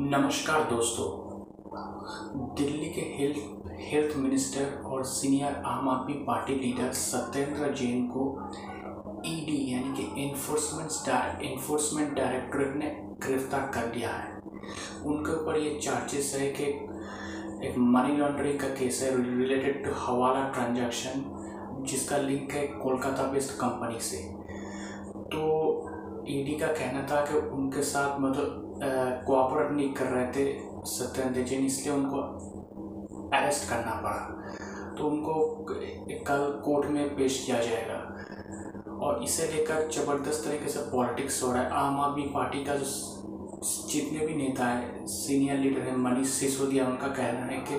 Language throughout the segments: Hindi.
नमस्कार दोस्तों। दिल्ली के हेल्थ हेल्थ मिनिस्टर और senior Aam Aadmi party leader Satyendra Jain को ईडी यानी कि इन्फोर्समेंट इन्फोर्समेंट डायरेक्टरेट ने गिरफ़्तार कर लिया है। उनके ऊपर ये चार्जेस है कि एक मनी लॉन्ड्रिंग का केस है रिलेटेड टू हवाला ट्रांजैक्शन जिसका लिंक है कोलकाता बेस्ड कंपनी से। तो ईडी का कहना था कि उनके साथ मतलब कोऑपरेट नहीं कर रहे थे सत्येंद्र जैन, इसलिए उनको अरेस्ट करना पड़ा। तो उनको कल कोर्ट में पेश किया जाएगा। और इसे लेकर ज़बरदस्त तरीके से पॉलिटिक्स हो रहा है। आम आदमी पार्टी का जो जितने भी नेता है सीनियर लीडर है, मनीष सिसोदिया, उनका कहना है कि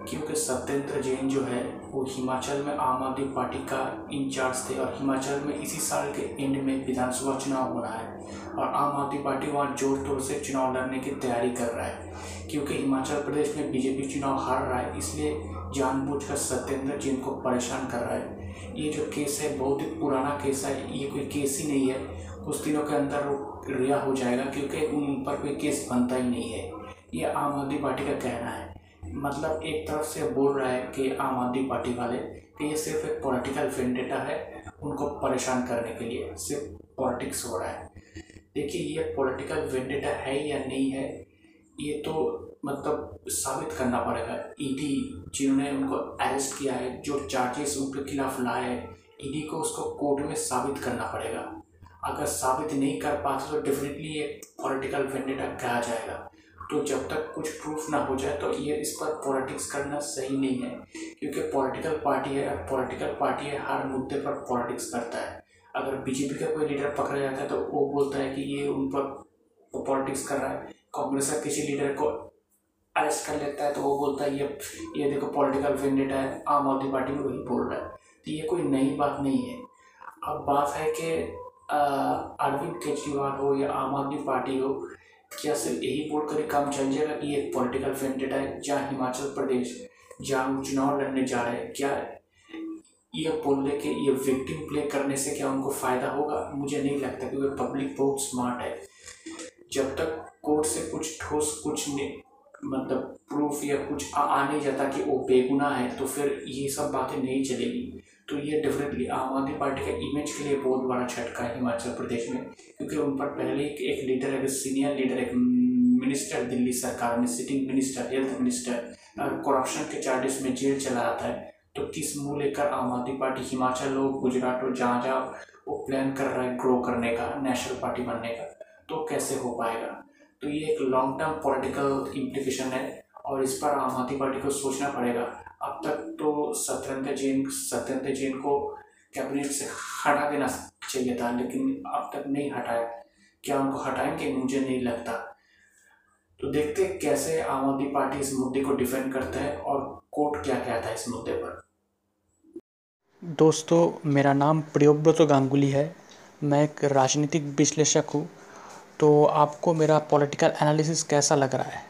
क्योंकि सत्येंद्र जैन जो है, वो हिमाचल में आम आदमी पार्टी का इंचार्ज थे और हिमाचल में इसी साल के एंड में विधानसभा चुनाव हो रहा है। और आम आदमी पार्टी वहाँ ज़ोर तोड़ से चुनाव लड़ने की तैयारी कर रहा है, क्योंकि हिमाचल प्रदेश में बीजेपी चुनाव हार रहा है, इसलिए जानबूझकर सत्येंद्र जैन को परेशान कर रहा है। ये जो केस है, बहुत ही पुराना केस है, ये कोई केस ही नहीं है। कुछ दिनों के अंदर वो रिहा हो जाएगा, क्योंकि उन पर कोई केस बनता ही नहीं है। ये आम आदमी पार्टी का कहना है। मतलब एक तरफ़ से बोल रहा है कि आम आदमी पार्टी वाले कि ये सिर्फ़ एक पॉलिटिकल वेंडेटा है उनको परेशान करने के लिए, सिर्फ़ पॉलिटिक्स हो रहा है। देखिए, ये पॉलिटिकल वेंडेटा है या नहीं है, ये तो मतलब साबित करना पड़ेगा। ईडी जिन्होंने उनको अरेस्ट किया है, जो चार्जेस उनके खिलाफ लाए हैं ईडी को उसको कोर्ट में साबित करना पड़ेगा। अगर साबित नहीं कर पाते तो डेफिनेटली ये पॉलिटिकल वेंडेटा कहा जाएगा। तो जब तक कुछ प्रूफ ना हो जाए तो ये इस पर पॉलिटिक्स करना सही नहीं है। क्योंकि पॉलिटिकल पार्टी है पॉलिटिकल पार्टी है, हर मुद्दे पर पॉलिटिक्स करता है। अगर बीजेपी का कोई लीडर पकड़ा जाता है तो वो बोलता है कि ये उन पर पॉलिटिक्स कर रहा है। कांग्रेस का किसी लीडर को अरेस्ट कर लेता है तो वो बोलता है ये ये देखो पॉलिटिकल वेंडेटा है, आम आदमी पार्टी में वही बोल रहा है। तो ये कोई नई बात नहीं है। अब बात है कि अरविंद केजरीवाल हो या आम आदमी पार्टी हो क्या सिर्फ़ यही बोल कर काम चल जाएगा कि एक पॉलिटिकल वेंडेटा है जहाँ हिमाचल प्रदेश, जहाँ वो चुनाव लड़ने जा रहे हैं, क्या ये बोलने के ये विक्टिम प्ले करने से क्या उनको फ़ायदा होगा? मुझे नहीं लगता क्योंकि पब्लिक बहुत स्मार्ट है। जब तक कोर्ट से कुछ ठोस, कुछ मतलब प्रूफ या कुछ आ नहीं जाता कि वो बेगुना है तो फिर ये सब बातें नहीं चलेगी। तो ये डेफिनेटली आम आदमी पार्टी का इमेज के लिए बहुत बड़ा झटका है हिमाचल प्रदेश में क्योंकि उन पर पहले एक, लीडर एक सीनियर लीडर एक मिनिस्टर दिल्ली सरकार में sitting minister health minister corruption के चार्जेस में जेल चला आता है। तो किस मुँह लेकर आम आदमी पार्टी हिमाचल हो गुजरात हो जहाँ जहाँ वो प्लान कर रहा है ग्रो करने का नेशनल पार्टी बनने का। तो कैसे हो पाएगा? तो ये एक लॉन्ग टर्म पॉलिटिकल इम्प्लीकेशन है। और इस पर आम आदमी पार्टी को सोचना पड़ेगा। अब तक तो सत्येंद्र जैन सत्येंद्र जैन को कैबिनेट से हटा देना चाहिए था, लेकिन अब तक नहीं हटाया। क्या उनको हटाएँगे? मुझे नहीं लगता। तो देखते कैसे आम आदमी पार्टी इस मुद्दे को डिफेंड करता है और कोर्ट क्या कहता है इस मुद्दे पर। दोस्तों, मेरा नाम प्रियोव्रत गांगुली है। मैं एक राजनीतिक विश्लेषक हूँ। तो आपको मेरा पॉलिटिकल एनालिसिस कैसा लग रहा है?